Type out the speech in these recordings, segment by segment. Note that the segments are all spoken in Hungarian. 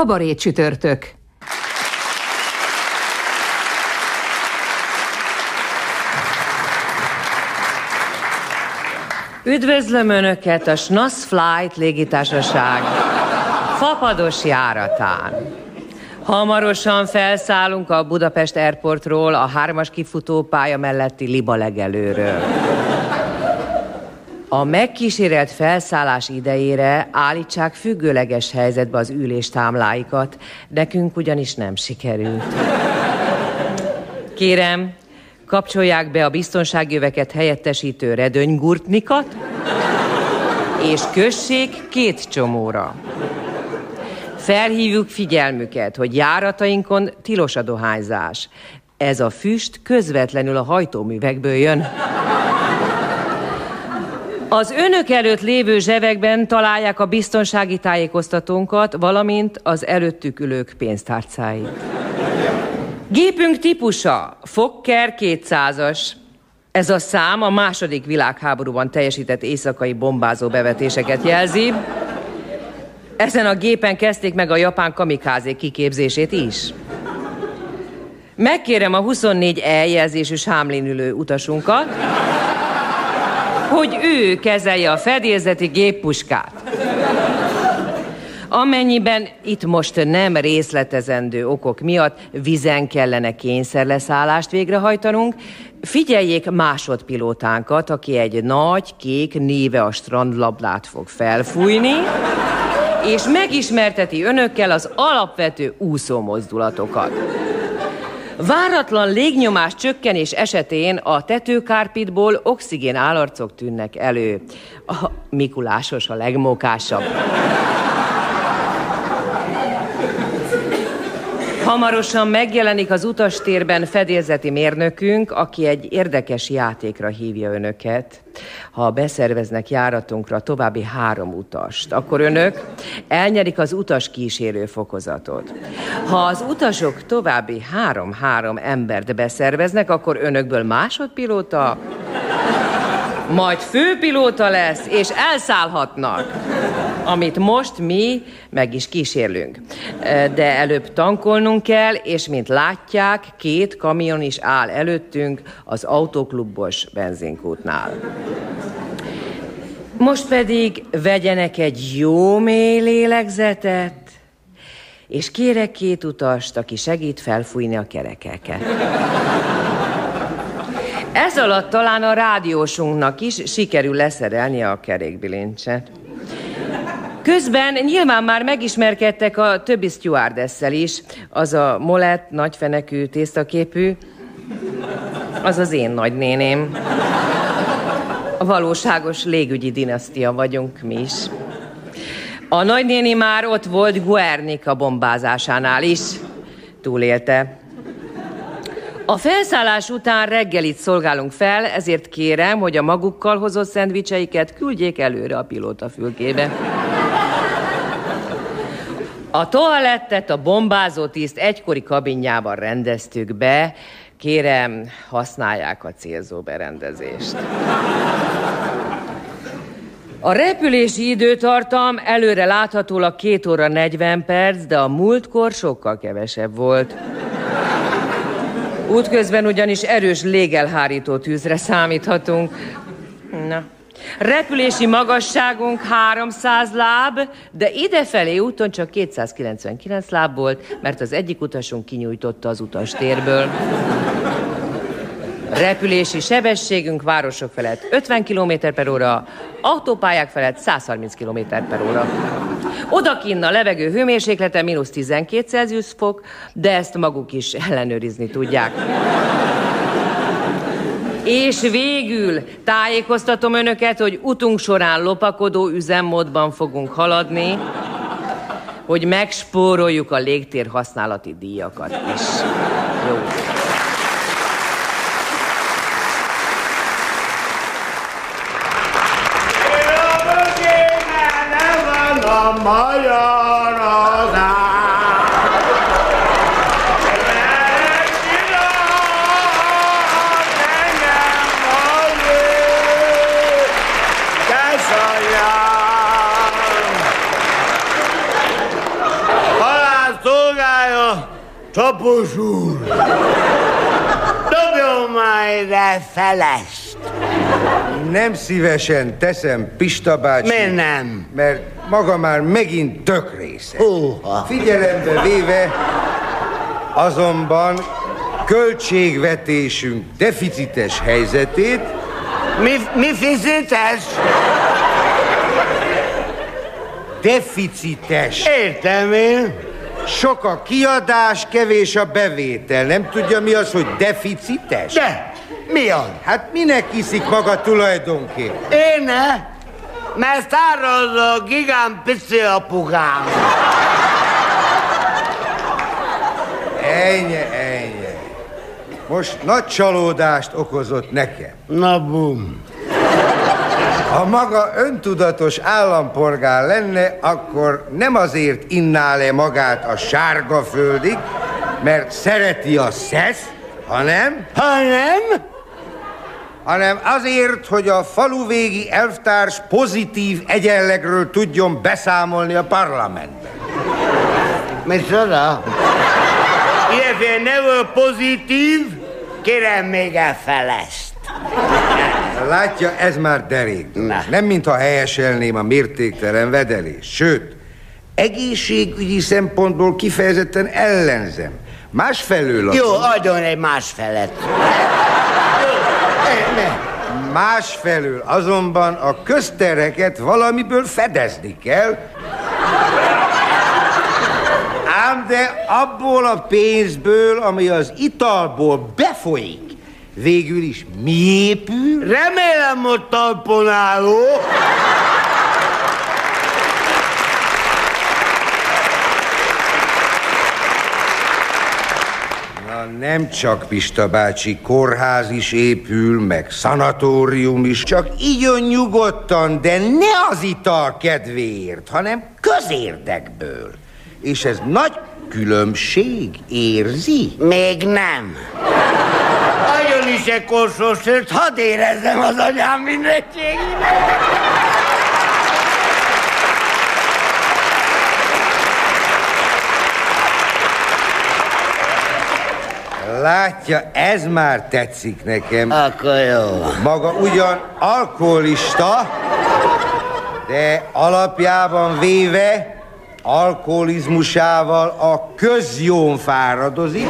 Kabarét csütörtök. Üdvözlöm Önöket a Snass Flight légitársaság fapados járatán. Hamarosan felszállunk a Budapest Airportról a hármas kifutópálya melletti Liba legelőről. A megkísérelt felszállás idejére állítsák függőleges helyzetbe az üléstámláikat, nekünk ugyanis nem sikerült. Kérem, kapcsolják be a biztonságjöveket helyettesítő redönygurtnikat, és kössék két csomóra. Felhívjuk figyelmüket, hogy járatainkon tilos a dohányzás. Ez a füst közvetlenül a hajtóművekből jön. Az önök előtt lévő zsebekben találják a biztonsági tájékoztatónkat, valamint az előttük ülők pénztárcáit. Gépünk típusa Fokker 200-as. Ez a szám a második világháborúban teljesített éjszakai bombázó bevetéseket jelzi. Ezen a gépen kezdték meg a japán kamikázék kiképzését is. Megkérem a 24 eljelzésű sámlin ülő utasunkat, hogy ő kezelje a fedélzeti géppuskát. Amennyiben itt most nem részletezendő okok miatt vizen kellene kényszerleszállást végrehajtanunk, figyeljék másodpilótánkat, aki egy nagy, kék néve a strandlablát fog felfújni, és megismerteti önökkel az alapvető úszó mozdulatokat. Váratlan légnyomás csökkenés esetén a tetőkárpitból oxigén állarcok tűnnek elő. A Mikulásos a legmókásabb. Hamarosan megjelenik az utastérben fedélzeti mérnökünk, aki egy érdekes játékra hívja önöket. Ha beszerveznek járatunkra további három utast, akkor önök elnyerik az utas kísérő fokozatot. Ha az utasok további három-három embert beszerveznek, akkor önökből másodpilóta, majd főpilóta lesz, és elszállhatnak amit most mi meg is kísérlünk. De előbb tankolnunk kell, és mint látják, két kamion is áll előttünk az autóklubos benzinkútnál. Most pedig vegyenek egy jó mély lélegzetet, és kérek két utast, aki segít felfújni a kerekeket. Ez alatt talán a rádiósunknak is sikerül leszerelni a kerékbilincset. Közben nyilván már megismerkedtek a többi stewardesszel is. Az a molett, nagyfenekű, tésztaképű, az az én nagynéném. A valóságos légügyi dinasztia vagyunk mi is. A nagynéni már ott volt Guernica bombázásánál is. Túlélte. A felszállás után reggelit szolgálunk fel, ezért kérem, hogy a magukkal hozott szendvicseiket küldjék előre a pilóta fülkébe. A toalettet a bombázó tiszt egykori kabinjában rendeztük be. Kérem, használják a célzó berendezést. A repülési időtartam előre láthatólag 2 óra 40 perc, de a múltkor sokkal kevesebb volt. Útközben ugyanis erős légelhárító tűzre számíthatunk. Na, Repülési magasságunk 300 láb, de idefelé úton csak 299 láb volt, mert az egyik utasunk kinyújtotta az utastérből. Repülési sebességünk városok felett 50 km per óra, autópályák felett 130 km per óra. Odakinn a levegő hőmérséklete mínusz 12 Celsius fok, de ezt maguk is ellenőrizni tudják. És végül tájékoztatom önöket, hogy utunk során lopakodó üzemmódban fogunk haladni, hogy megspóroljuk a légtér használati díjakat is. Jó. Csapos úr! Dobjon már ide felest! Nem szívesen teszem, Pista bácsi. Miért nem? Mert maga már megint tök része. Húha! Figyelembe véve azonban költségvetésünk deficites helyzetét Mi, mi fizetes? deficites. Értem én. Sok a kiadás, kevés a bevétel. Nem tudja mi az, hogy deficites? De, mi az? Hát minek iszik maga tulajdonképp? Én ne? Mert száraz a gigán pici apukám. Ennyi, ennyi. Most nagy csalódást okozott nekem. Na bum. Ha maga öntudatos állampolgár lenne, akkor nem azért inná le magát a sárga földig, mert szereti a szesz, hanem, Ha nem? Hanem azért, hogy a faluvégi elvtárs pozitív egyenlegről tudjon beszámolni a parlamentben. Micsoda? Illetve ne volt pozitív, kérem még el felest. Látja, ez már derék. Na. Nem mintha helyeselném a mértéktelen vedelés. Sőt, egészségügyi szempontból kifejezetten ellenzem. Másfelől Jó, adjon egy más felet. Jó, ne. Másfelől azonban a köztereket valamiből fedezni kell. Ám de abból a pénzből, ami az italból befolyik, végül is mi épül? Remélem, hogy talpon álló. Na nem csak Pista bácsi, kórház is épül, meg szanatórium is, csak igyon nyugodtan, de ne az ital kedvéért, hanem közérdekből. És ez nagy különbség, érzi? Még nem. Nagyon is egy korsós sört, hadd érezzem az anyám mindenségének. Látja, ez már tetszik nekem. Akkor jó. Maga ugyan alkoholista, de alapjában véve alkoholizmusával a közjón fáradozik.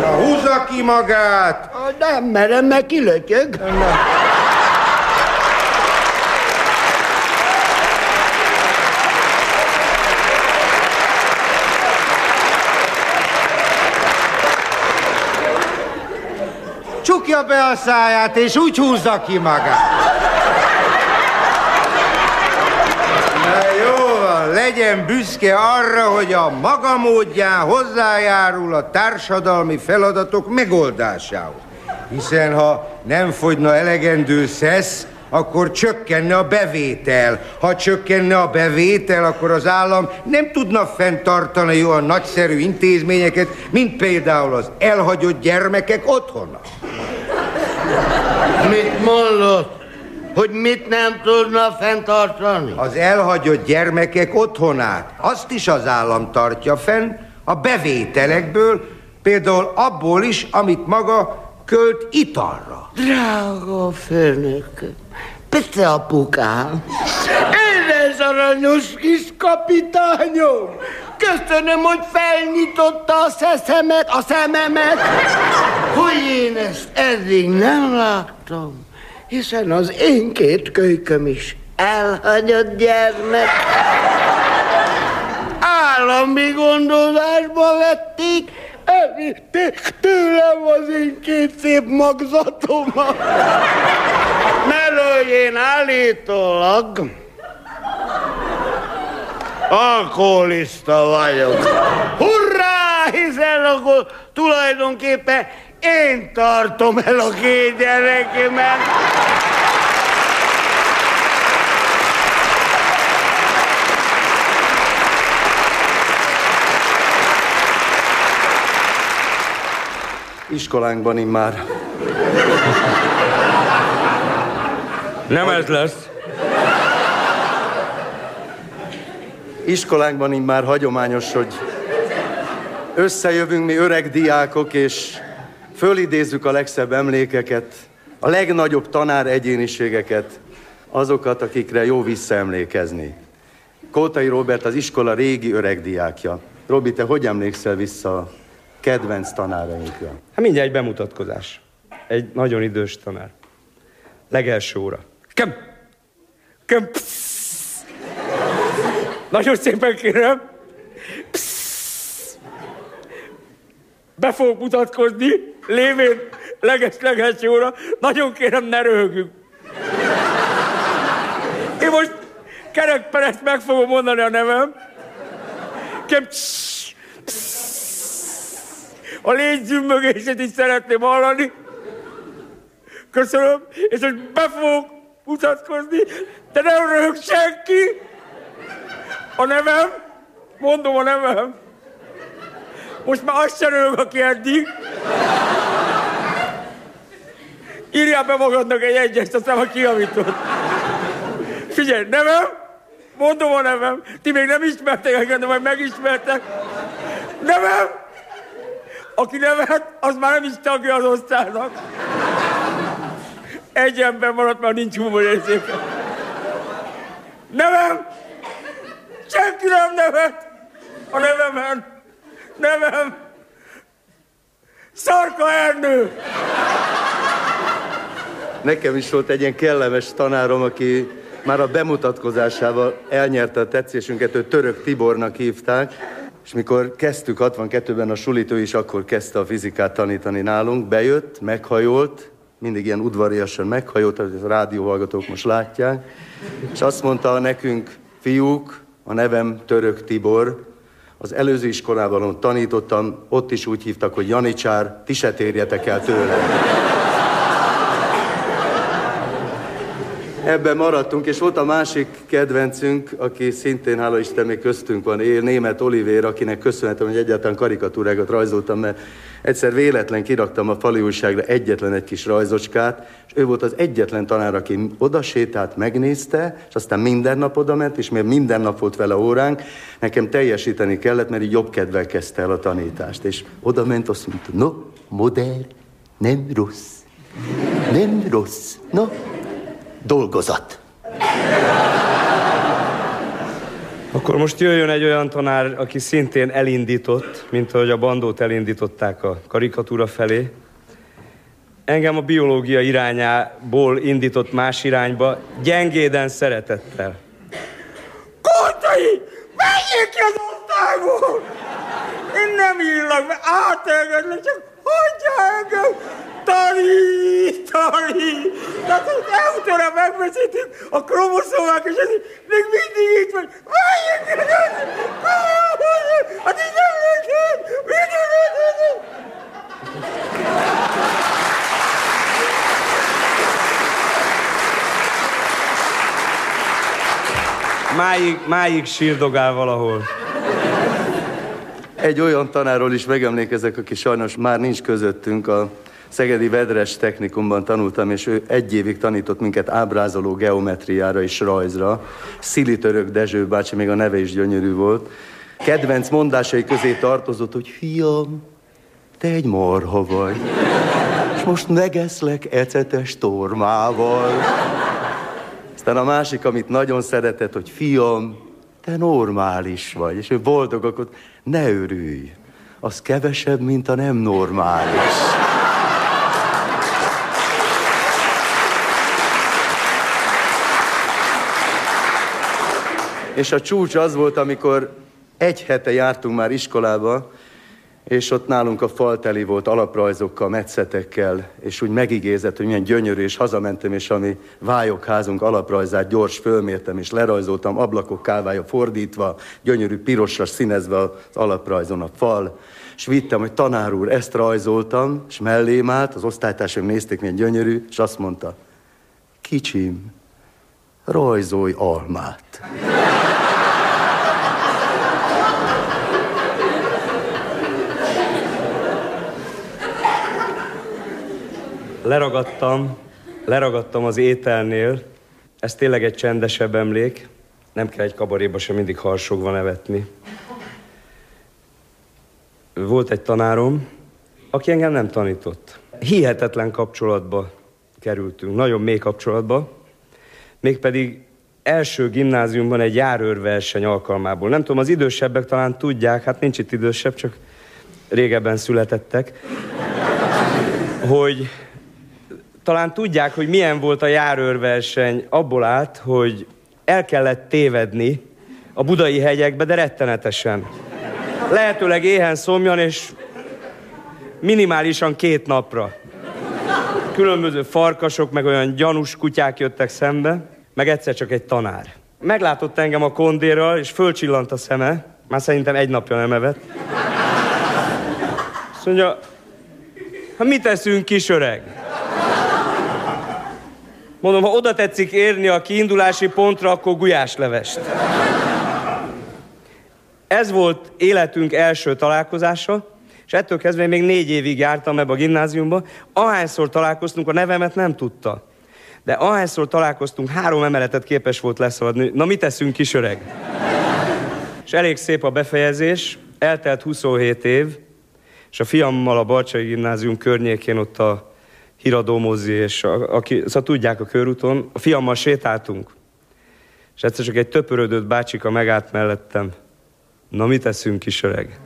Na, húzza ki magát! Nem merem, meg kilötyög. Csukja be a száját, és úgy húzza ki magát. Na jó legyen büszke arra, hogy a maga módján hozzájárul a társadalmi feladatok megoldásához. Hiszen ha nem fogyna elegendő szesz, akkor csökkenne a bevétel. Ha csökkenne a bevétel, akkor az állam nem tudna fenntartani olyan nagyszerű intézményeket, mint például az elhagyott gyermekek otthona. Mit mondott? Hogy mit nem tudna fenntartani? Az elhagyott gyermekek otthonát, azt is az állam tartja fenn, a bevételekből, például abból is, amit maga költ italra. Drága főnököm, Pece apukám, édes aranyos kis kapitányom, köszönöm, hogy felnyitotta a szeszemet, a szememet, hogy én ezt eddig nem láttam, hiszen az én két kölyköm is elhagyott gyermek. Állami gondozásba vették, elvitték tőlem az én két szép magzatomat. Mert hogy én állítólag Alkoholista vagyok. Hurrá, hiszen akkor tulajdonképpen én tartom el a két gyerekemet. Iskolánkban immár. Nem ez lesz. Iskolánkban immár hagyományos, hogy összejövünk mi öreg diákok, és fölidézzük a legszebb emlékeket, a legnagyobb tanár egyéniségeket, azokat, akikre jó visszaemlékezni. Kótai Robert az iskola régi öreg diákja. Robi, te hogy emlékszel vissza a kedvenc tanárainkra? Hát mindjárt egy bemutatkozás. Egy nagyon idős tanár. Legelső óra. Kem! Kem! Psz! Nagyon szépen kérem. Psz! Be fogok mutatkozni, lévén leges-leges óra. Nagyon kérem, ne röhögjünk. Én most kerekperec meg fogom mondani a nevem. Kem! Psz! Psz! A légy zümmögését is szeretném hallani. Köszönöm, és most be fogok mutatkozni, de nem röhög senki. A nevem, mondom a nevem. Most már azt sem röhög, aki eddig. Írjál be magadnak egy egyest, aztán már kiavított. Figyelj, nevem, mondom a nevem. Ti még nem ismertek engem, de majd megismertek. Nevem, aki nevet, az már nem is tagja az osztálynak. Egy ember maradt, már nincs humor érzéke. Nevem! Senki nem nevet! A nevemen! Nevem! Szarka Ernő! Nekem is volt egy ilyen kellemes tanárom, aki már a bemutatkozásával elnyerte a tetszésünket, ő Török Tibornak hívták, és mikor kezdtük 62-ben a sulit, ő is akkor kezdte a fizikát tanítani nálunk, bejött, meghajolt, mindig ilyen udvariasan meghajolt, ahogy a rádióhallgatók most látják, és azt mondta nekünk, fiúk, a nevem Török Tibor, az előző iskolában, tanítottam, ott is úgy hívtak, hogy Janicsár, ti se térjetek el tőle. Ebben maradtunk, és volt a másik kedvencünk, aki szintén, hála Isten, még köztünk van, él, német Olivér, akinek köszönhetem, hogy egyáltalán karikatúrákat rajzoltam, mert egyszer véletlen kiraktam a fali újságra egyetlen egy kis rajzocskát, és ő volt az egyetlen tanár, aki oda sétált, megnézte, és aztán minden nap oda ment, és mert minden nap volt vele óránk, nekem teljesíteni kellett, mert így jobb kedvel kezdte el a tanítást. És oda ment, azt mondta, no, modern, nem rossz, nem rossz, no, dolgozat. Akkor most jöjjön egy olyan tanár, aki szintén elindított, mint ahogy a bandót elindították a karikatúra felé. Engem a biológia irányából indított más irányba, gyengéden szeretettel. Kótai! Menjél ki az osztályból! Én nem illak be, átengedlek, csak hagyja engem! Tani, Tani! Tehát az eutora megbeszéltük, a kromoszomák, és ez még mindig itt van. Osztályból! Hát így nem lehet! Mit Máig, máig sírdogál valahol. Egy olyan tanáról is megemlékezek, aki sajnos már nincs közöttünk, a Szegedi Vedres Technikumban tanultam, és ő egy évig tanított minket ábrázoló geometriára és rajzra. Szili Török Dezső bácsi, még a neve is gyönyörű volt. Kedvenc mondásai közé tartozott, hogy fiam, te egy marha vagy, és most megeszlek ecetes tormával. Aztán a másik, amit nagyon szeretett, hogy fiam, te normális vagy. És ő boldog, akkor ne örülj. Az kevesebb, mint a nem normális. És a csúcs az volt, amikor egy hete jártunk már iskolába, és ott nálunk a fal teli volt alaprajzokkal, metszetekkel, és úgy megigézett, hogy milyen gyönyörű, és hazamentem, és ami vályokházunk alaprajzát gyors fölmértem, és lerajzoltam ablakok kávája fordítva, gyönyörű pirosra színezve az alaprajzon a fal, és vittem, hogy tanár úr, ezt rajzoltam, és mellém állt, az osztálytársaim nézték, milyen gyönyörű, és azt mondta, kicsim, rajzolj almát. Leragadtam, leragadtam az ételnél, ez tényleg egy csendesebb emlék, nem kell egy kabaréba sem mindig harsogva nevetni. Volt egy tanárom, aki engem nem tanított. Hihetetlen kapcsolatba kerültünk, nagyon mély kapcsolatba, mégpedig első gimnáziumban egy járőrverseny alkalmából. Nem tudom, az idősebbek talán tudják, hát nincs itt idősebb, csak régebben születettek, hogy talán tudják, hogy milyen volt a járőrverseny. Abból állt, hogy el kellett tévedni a budai hegyekbe, de rettenetesen. Lehetőleg éhen szomjan, és minimálisan két napra. Különböző farkasok, meg olyan gyanús kutyák jöttek szembe, meg egyszer csak egy tanár. Meglátott engem a kondéral, és fölcsillant a szeme, már szerintem egy napja nem evett. Azt mondja, ha mit teszünk, kis öreg? Mondom, ha oda tetszik érni a kiindulási pontra, akkor gulyáslevest. Ez volt életünk első találkozása, és ettől kezdve még négy évig jártam ebbe a gimnáziumba. Ahányszor találkoztunk, a nevemet nem tudta. De ahányszor találkoztunk, három emeletet képes volt leszaladni. Na, mit teszünk, kis öreg? És elég szép a befejezés, eltelt 27 év, és a fiammal a Barcsai gimnázium környékén ott a Hiradó Mozi, és a, aki, szóval tudják a körúton, a fiammal sétáltunk. És egyszer csak egy töpörödött bácsika megállt mellettem. Na, mit teszünk, kis öreg?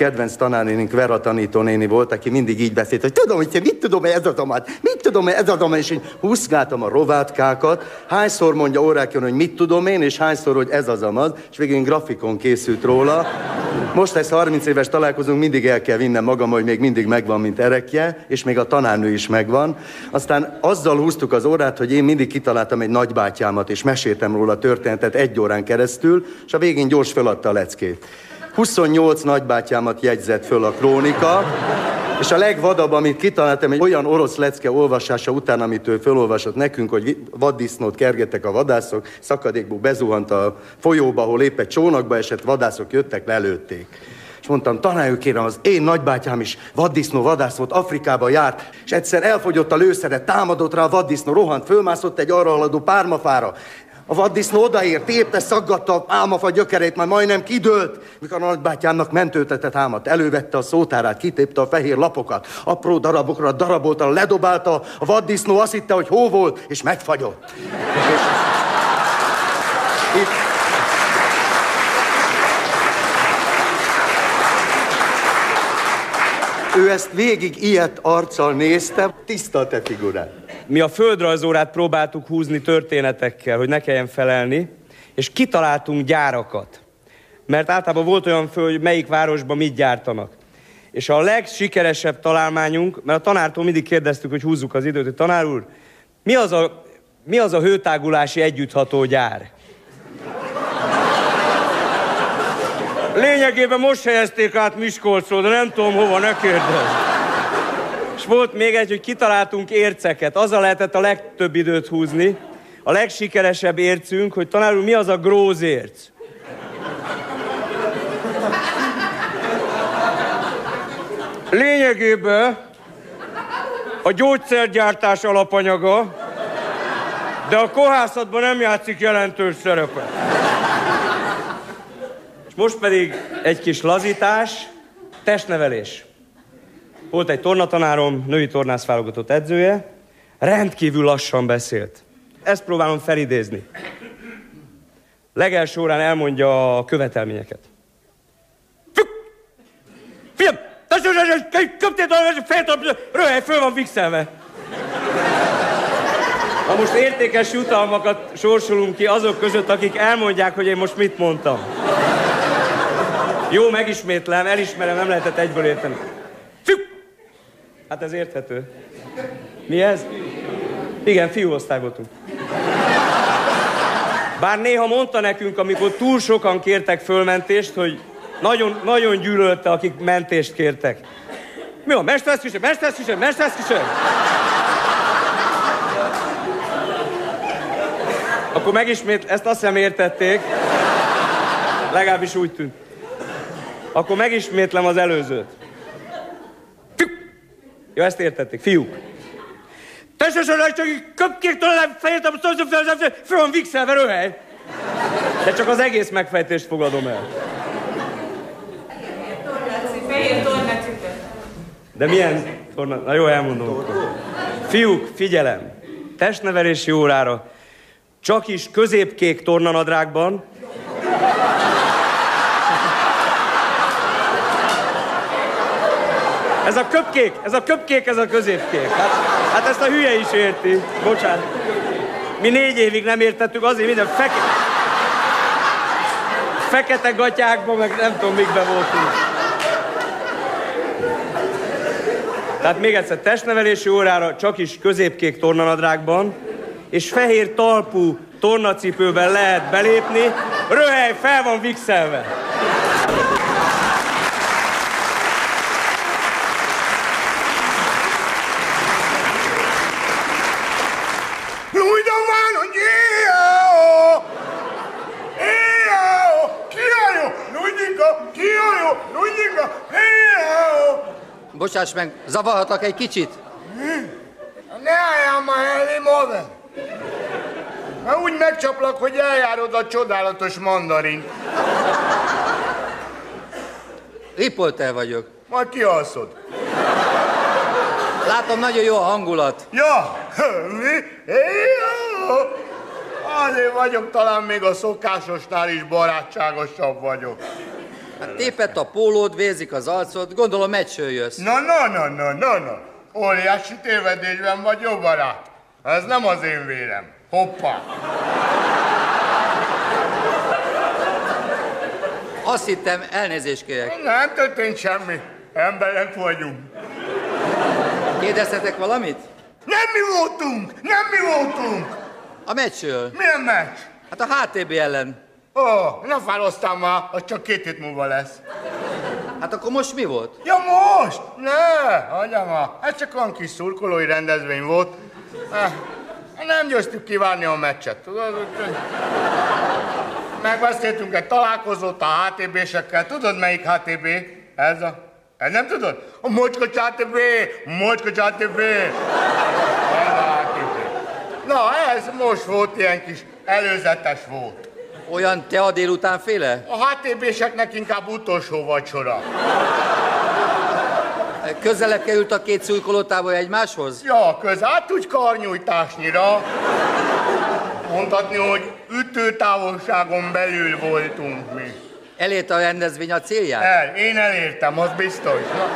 Kedvenc tanárnénink Vera tanítónéni volt, aki mindig így beszélt, hogy tudom, hogy mit tudom, hogy ez az amat, mit tudom, hogy ez az amat, és én húszgáltam a rovátkákat, hányszor mondja órákon, hogy mit tudom én, és hányszor, hogy ez az amaz, és végén grafikon készült róla. Most lesz 30 éves találkozunk, mindig el kell vinnem magam, hogy még mindig megvan, mint erekje, és még a tanárnő is megvan. Aztán azzal húztuk az órát, hogy én mindig kitaláltam egy nagybátyámat, és meséltem róla a történetet egy órán keresztül, és a végén gyors feladta a leckét. 28 nagybátyámat jegyzett föl a krónika, és a legvadabb, amit kitaláltam, egy olyan orosz lecke olvasása után, amit ő felolvasott nekünk, hogy vaddisznót kergettek a vadászok, szakadékból bezuhant a folyóba, ahol épp egy csónakba esett, vadászok jöttek, lelőtték. És mondtam, tanárjuk kérem, az én nagybátyám is vaddisznó vadász volt, Afrikába járt, és egyszer elfogyott a lőszere, támadott rá a vaddisznó, rohant, fölmászott egy arra haladó pármafára, a vaddisznó odaért, éppe szaggatta a álmafa gyökerét, majd majdnem kidőlt, mikor a nagybátyámnak mentőtetet támadt. Elővette a szótárát, kitépte a fehér lapokat, apró darabokra darabolta, ledobálta, a vaddisznó azt hitte, hogy hó volt, és megfagyott. És... Itt... Ő ezt végig ilyet arccal nézte, tiszta a te. Mi a földrajzórát próbáltuk húzni történetekkel, hogy ne kelljen felelni, és kitaláltunk gyárakat. Mert általában volt olyan föl, hogy melyik városban mit gyártanak. És a legsikeresebb találmányunk, mert a tanártól mindig kérdeztük, hogy húzzuk az időt, hogy tanár úr, mi az a, mi az a hőtágulási együttható gyár? Lényegében most helyezték át Miskolcról, de nem tudom hova, ne kérdezz. És volt még egy, hogy kitaláltunk érceket. Azzal lehetett a legtöbb időt húzni. A legsikeresebb ércünk, hogy tanár mi az a grózérc? Lényegében a gyógyszergyártás alapanyaga, de a kohászatban nem játszik jelentős szerepet. És most pedig egy kis lazítás, testnevelés. Volt egy tornatanárom, női tornász válogatott edzője, rendkívül lassan beszélt. Ezt próbálom felidézni. Legelső órán elmondja a követelményeket. Fiam, köptél a fél röhely, föl van vixelve. Ha most értékes jutalmakat sorsolunk ki azok között, akik elmondják, hogy én most mit mondtam. Jó, megismétlem, elismerem, nem lehetett egyből érteni. Hát ez érthető. Mi ez? Igen, fiúosztály voltunk. Bár néha mondta nekünk, amikor túl sokan kértek fölmentést, hogy nagyon, nagyon gyűlölte, akik mentést kértek. Mi van? Mesterszküse, mesterszküse, mesterszküse! Akkor megismét, ezt azt hiszem értették. Legalábbis úgy tűnt. Akkor megismétlem az előzőt. Jó, ezt értették. Fiúk. Testősorra csak köpkék tőlem fejetem, föl van vixelve röhely. De csak az egész megfejtést fogadom el. De milyen torna? Na jó, elmondom. Fiúk, figyelem! Testnevelési órára csak is középkék tornanadrágban, Ez a köpkék, ez a köpkék, ez a középkék. Hát, hát ezt a hülye is érti. Bocsánat. Mi négy évig nem értettük, azért minden feke... fekete gatyákban, meg nem tudom, mikben voltunk. Tehát még egyszer, testnevelési órára csak is középkék tornanadrágban, és fehér talpú tornacipőben lehet belépni, röhely fel van vixelve. Bocsáss meg, zavarhatlak egy kicsit? Ne álljál már elé, Moven! Mert úgy megcsaplak, hogy eljárod a csodálatos mandarin. Riporter vagyok. Majd kialszod. Látom, nagyon jó a hangulat. Ja, mi? Azért vagyok, talán még a szokásosnál is barátságosabb vagyok. Hát tépett a pólód, vérzik az arcod, gondolom meccsről jössz. Na, na, na, na, na, na. Óriási tévedésben vagy, jó barát. Ez nem az én vérem. Hoppá. Azt hittem, elnézést kérek. Nem történt semmi. Emberek vagyunk. Kérdeztetek valamit? Nem mi voltunk! Nem mi voltunk! A meccsről. Milyen meccs? Hát a HTB ellen. Ó, fáradtál már, az csak két hét múlva lesz. Hát akkor most mi volt? Ja most? Ne, már. Ez csak olyan kis szurkolói rendezvény volt. Eh, nem győztük kivárni a meccset, tudod? Megbeszéltünk egy találkozót a HTB-sekkel. Tudod, melyik HTB? Ez a... Ez nem tudod? A Mocska HTB! Mocska HTB! Ez a HTB. Na, ez most volt ilyen kis előzetes volt. Olyan te a délután féle? A HTB-seknek inkább utolsó vacsora. Közelebb került a két szurkolótábor egymáshoz? Ja, közel, hát úgy karnyújtásnyira. Mondhatni, hogy ütőtávolságon belül voltunk mi. Elérte a rendezvény a célját? El, én elértem, az biztos. Na,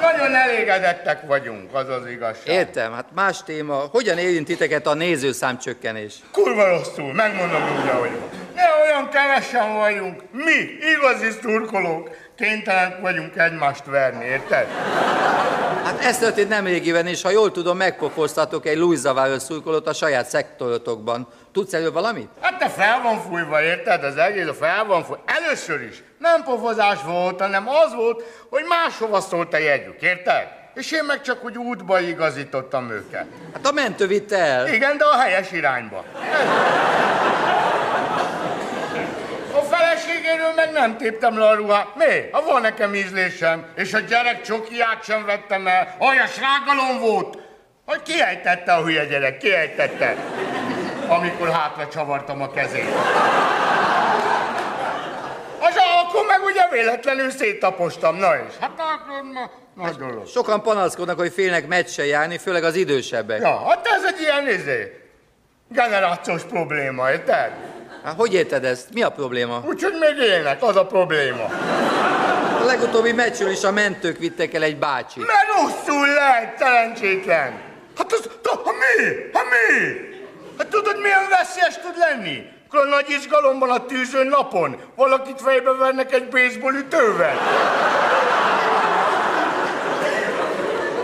nagyon elégedettek vagyunk, az az igazság. Értem, hát más téma. Hogyan érint titeket a nézőszám csökkenés? Kurva rosszul, megmondom úgy, ahogy. Ne olyan kevesen vagyunk. Mi, igazi szurkolók, kénytelenek vagyunk egymást verni, érted? Hát ez történt nemrégiben, és ha jól tudom, megpofoztatok egy Louis Zaváros szurkolót a saját szektorotokban. Tudsz erről valamit? Hát te fel van fújva, érted? Az egész a fel van fújva. Először is nem pofozás volt, hanem az volt, hogy máshova szólt a jegyük, érted? És én meg csak úgy útba igazítottam őket. Hát a mentő vitte el. Igen, de a helyes irányba. A feleségéről meg nem téptem le a ruhát. Mi? Ha van nekem ízlésem, és a gyerek csokiát sem vettem el, olyan srágalom volt, hogy kiejtette a hülye gyerek, kiejtette, amikor hátra csavartam a kezét. Az akkor meg ugye véletlenül széttapostam, na és hát akkor ma nagy dolog. Sokan panaszkodnak, hogy félnek meccse járni, főleg az idősebbek. Ja, hát ez egy ilyen izé, generációs probléma, érted? Hát hogy érted ezt? Mi a probléma? Úgyhogy még élnek, az a probléma. A legutóbbi meccsről is a mentők vittek el egy bácsit. Mert rosszul lehet, szerencsétlen. Hát az, ha mi? Ha mi? Tudod, milyen veszélyes tud lenni? Akkor a nagy izgalomban a tűzön napon valakit fejbe vernek egy baseball ütővel.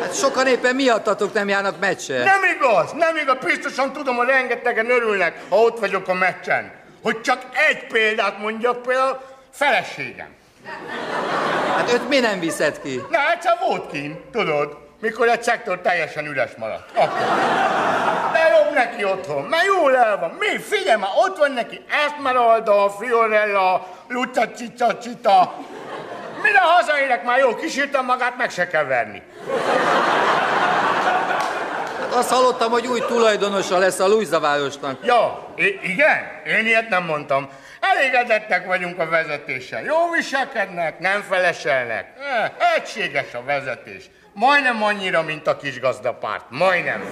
Hát sokan éppen miattatok nem járnak meccse. Nem igaz, nem igaz, biztosan tudom, hogy rengetegen örülnek, ha ott vagyok a meccsen. Hogy csak egy példát mondjak, például feleségem. Hát őt mi nem viszed ki? Na, egyszer volt kint, tudod, mikor egy szektor teljesen üres maradt. Akkor. De jobb neki otthon, mert jól el van. Mi? Figyelj már, ott van neki Esmeralda, Fiorella, Luca Cica Cita. Mire hazaérek már jó, kisírtam magát, meg se kell verni. Hát azt hallottam, hogy új tulajdonosa lesz a Lujzavárosnak. Ja, igen? Én ilyet nem mondtam. Elégedettek vagyunk a vezetéssel. Jó viselkednek, nem feleselnek. Eh, egységes a vezetés. Majdnem annyira, mint a kis gazdapárt. Majdnem.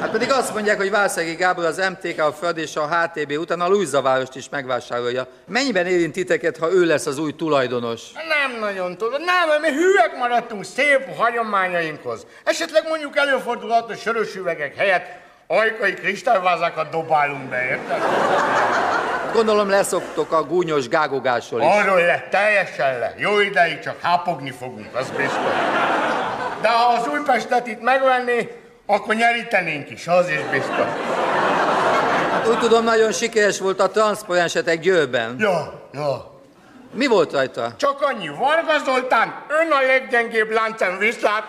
Hát pedig azt mondják, hogy Válszegi Gábor az MTK, a Föld és a HTB után a Lujzavárost is megvásárolja. Mennyiben érint titeket, ha ő lesz az új tulajdonos? Nem nagyon tudom. Nem, mi hűek maradtunk szép hagyományainkhoz. Esetleg mondjuk előfordulhat, hogy sörös üvegek helyett ajkai kristályvázákat dobálunk be, érted? Gondolom leszoktok a gúnyos gágogásról is. Arról le, teljesen le. Jó ideig csak hápogni fogunk, az biztos. De ha az Újpestet itt megvenné, akkor nyerítenénk is, az is biztos. Úgy tudom, nagyon sikeres volt a transzparensetek Győrben. Ja, ja. Mi volt rajta? Csak annyi, Varga Zoltán, ön a leggyengébb láncem viszlát.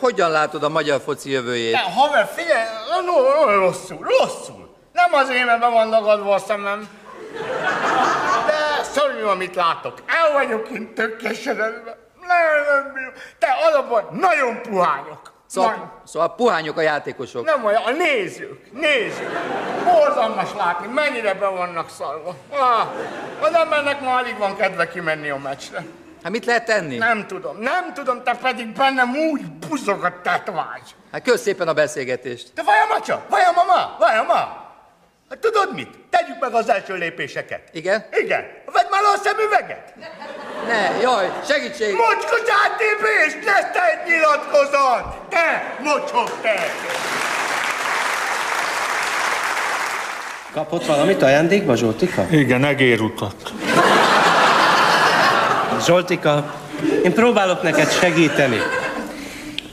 Hogyan látod a magyar foci jövőjét? De haver, figyelj, no, rosszul, rosszul. Nem az én, mert be van dagadva a szemem. De szörnyű, amit látok. El vagyok én tökélesedve. Nem, nem bírom. Te alapban nagyon puhányok. Szóval, szóval puhányok a játékosok. Nem olyan, a nézők, nézők. Borzalmas látni, mennyire be vannak szarva. Ah, az embernek ma alig van kedve kimenni a meccsre. Hát mit lehet tenni? Nem tudom, nem tudom, te pedig bennem úgy buzog a tetvágy. Hát kösz szépen a beszélgetést. Te vajon macsa? Vajon mama? Vajon ma? Hát tudod mit? Tegyük meg az első lépéseket. Igen? Igen. Vedd már le a szemüveget. Ne, jaj, segítség! Mocskos áttépés! Lesz te egy nyilatkozat! Te, mocsok, te! Kapott valamit ajándékba, Zsoltika? Igen, egérutat. Zsoltika, én próbálok neked segíteni.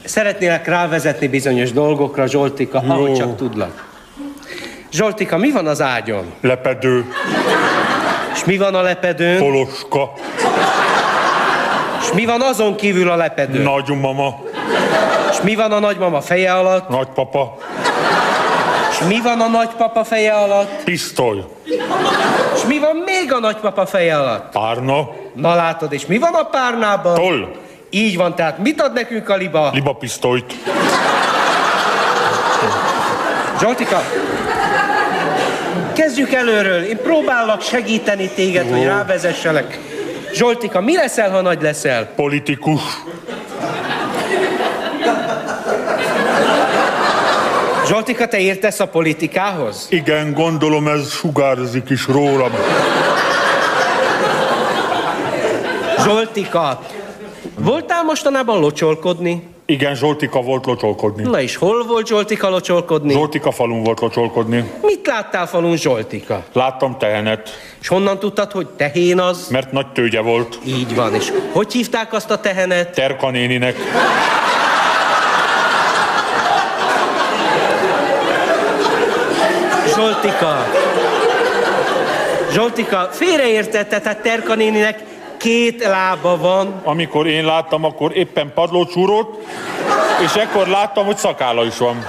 Szeretnélek rávezetni bizonyos dolgokra, Zsoltika, ahogy csak tudlak. Zsoltika, mi van az ágyon? Lepedő, És mi van a lepedőn? poloska, És mi van azon kívül a lepedőn? nagymama, És mi van a nagymama feje alatt? nagypapa, mi van a nagypapa feje alatt? pisztoly, És mi van még a nagypapa feje alatt? párna, Na látod, és mi van a párnában? toll, Így van, tehát mit ad nekünk a liba? libapisztolyt, Zsoltika, kezdjük előről. Én próbálok segíteni téged, hogy rávezesselek. Zsoltika, mi leszel, ha nagy leszel? politikus, Zsoltika, te értesz a politikához? igen, gondolom ez sugárzik is rólam. Zsoltika, voltál mostanában locsolkodni? Igen, Zsoltika volt locsolkodni. Na és hol volt Zsoltika locsolkodni? Zsoltika falun volt locsolkodni. Mit láttál falun Zsoltika? Láttam tehenet, És honnan tudtad, hogy tehén az? mert nagy tőgye volt. Így van, és hogy hívták azt a tehenet? Terka néninek. Zsoltika. Zsoltika, félreértette, tehát Terka néninek két lába van. Amikor én láttam, akkor éppen padlót és ekkor láttam, hogy szakála is van.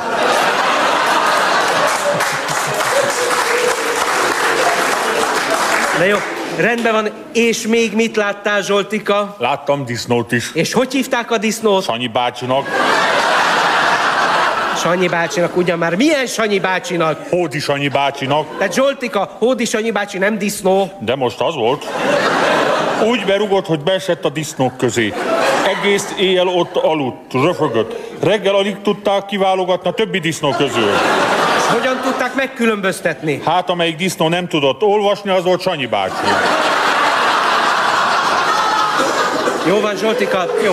Na jó, rendben van. És még mit láttál, Zsoltika? Láttam disznót is. És hogy hívták a disznót? Sanyi bácsinak, Sanyi bácsinak, ugyan már milyen Sanyi bácsinak? Hódi Sanyi bácsinak, Tehát Zsoltika, Hódi Sanyi bácsi nem disznó. de most az volt. Úgy berugott, hogy beesett a disznók közé. Egész éjjel ott aludt, röfögött. Reggel alig tudták kiválogatni a többi disznó közül. És hogyan tudták megkülönböztetni? Hát, amelyik disznó nem tudott olvasni, az volt Sanyi bácsi. Jó van, Zsoltika, jó.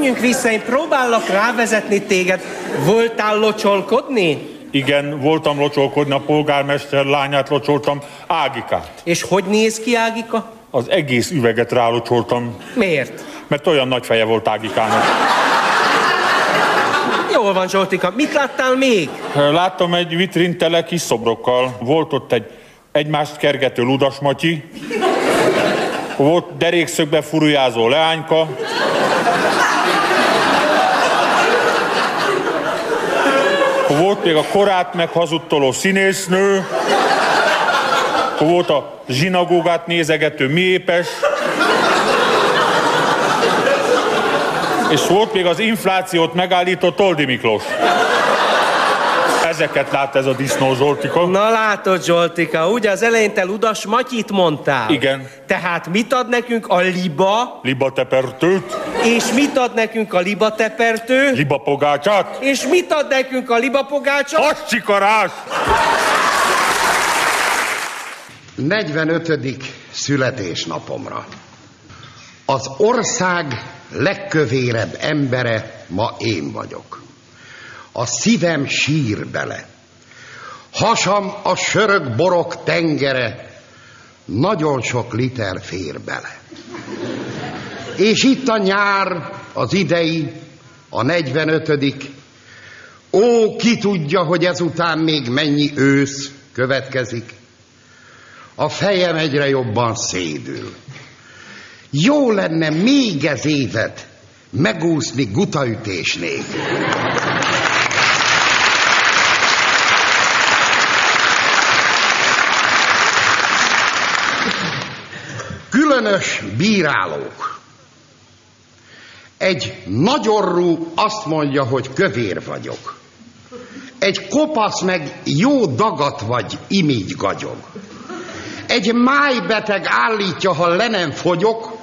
Menjünk vissza, én próbálok rávezetni téged. Voltál locsolkodni? Igen, voltam locsolkodni, a polgármester lányát locsoltam, Ágikát. És hogy néz ki Ágika? Az egész üveget rálocsoltam. Miért? Mert olyan nagy feje volt Ágikának. Jól van, Zsoltika. Mit láttál még? Láttam egy vitrin tele kis szobrokkal. Volt ott egy egymást kergető Ludas Matyi. Volt derékszögbe furujázó leányka. Volt még a korát meghazudtoló színésznő. Volt a zsinagógát nézegető miépes. És volt még az inflációt megállító Toldi Miklós. Ezeket lát ez a disznó Zsoltika. Na látod, Zsoltika, ugye az elején te Ludas Matyit mondtál? Igen. Tehát mit ad nekünk a liba? Libatepertőt, És mit ad nekünk a libatepertő? libapogácsát, És mit ad nekünk a libapogácsa? hascsikarás! 45. születésnapomra. Az ország legkövérebb embere ma én vagyok. A szívem sír bele. Hasam a sörök borok tengere, nagyon sok liter fér bele. És itt a nyár, az idei, a 45 Ó, ki tudja, hogy ezután még mennyi ősz következik. A fejem egyre jobban szédül. Jó lenne még ez évet megúszni gutaütés nélkül. Különös bírálók. Egy nagyorú azt mondja, hogy kövér vagyok. Egy kopasz meg jó dagat vagy, imígy gagyog. Egy májbeteg állítja, ha le nem fogyok,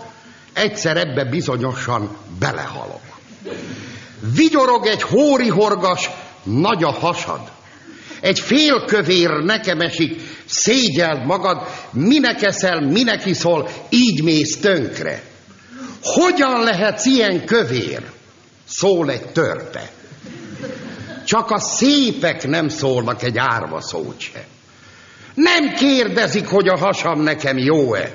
egyszer ebbe bizonyosan belehalok. Vigyorog egy hórihorgas, nagy a hasad. Egy félkövér nekem esik, szégyeld magad, minek eszel, minek iszol, így mész tönkre. Hogyan lehetsz ilyen kövér? Szól egy törpe. Csak a szépek nem szólnak egy árva szót se. Nem kérdezik, hogy a hasam nekem jó-e.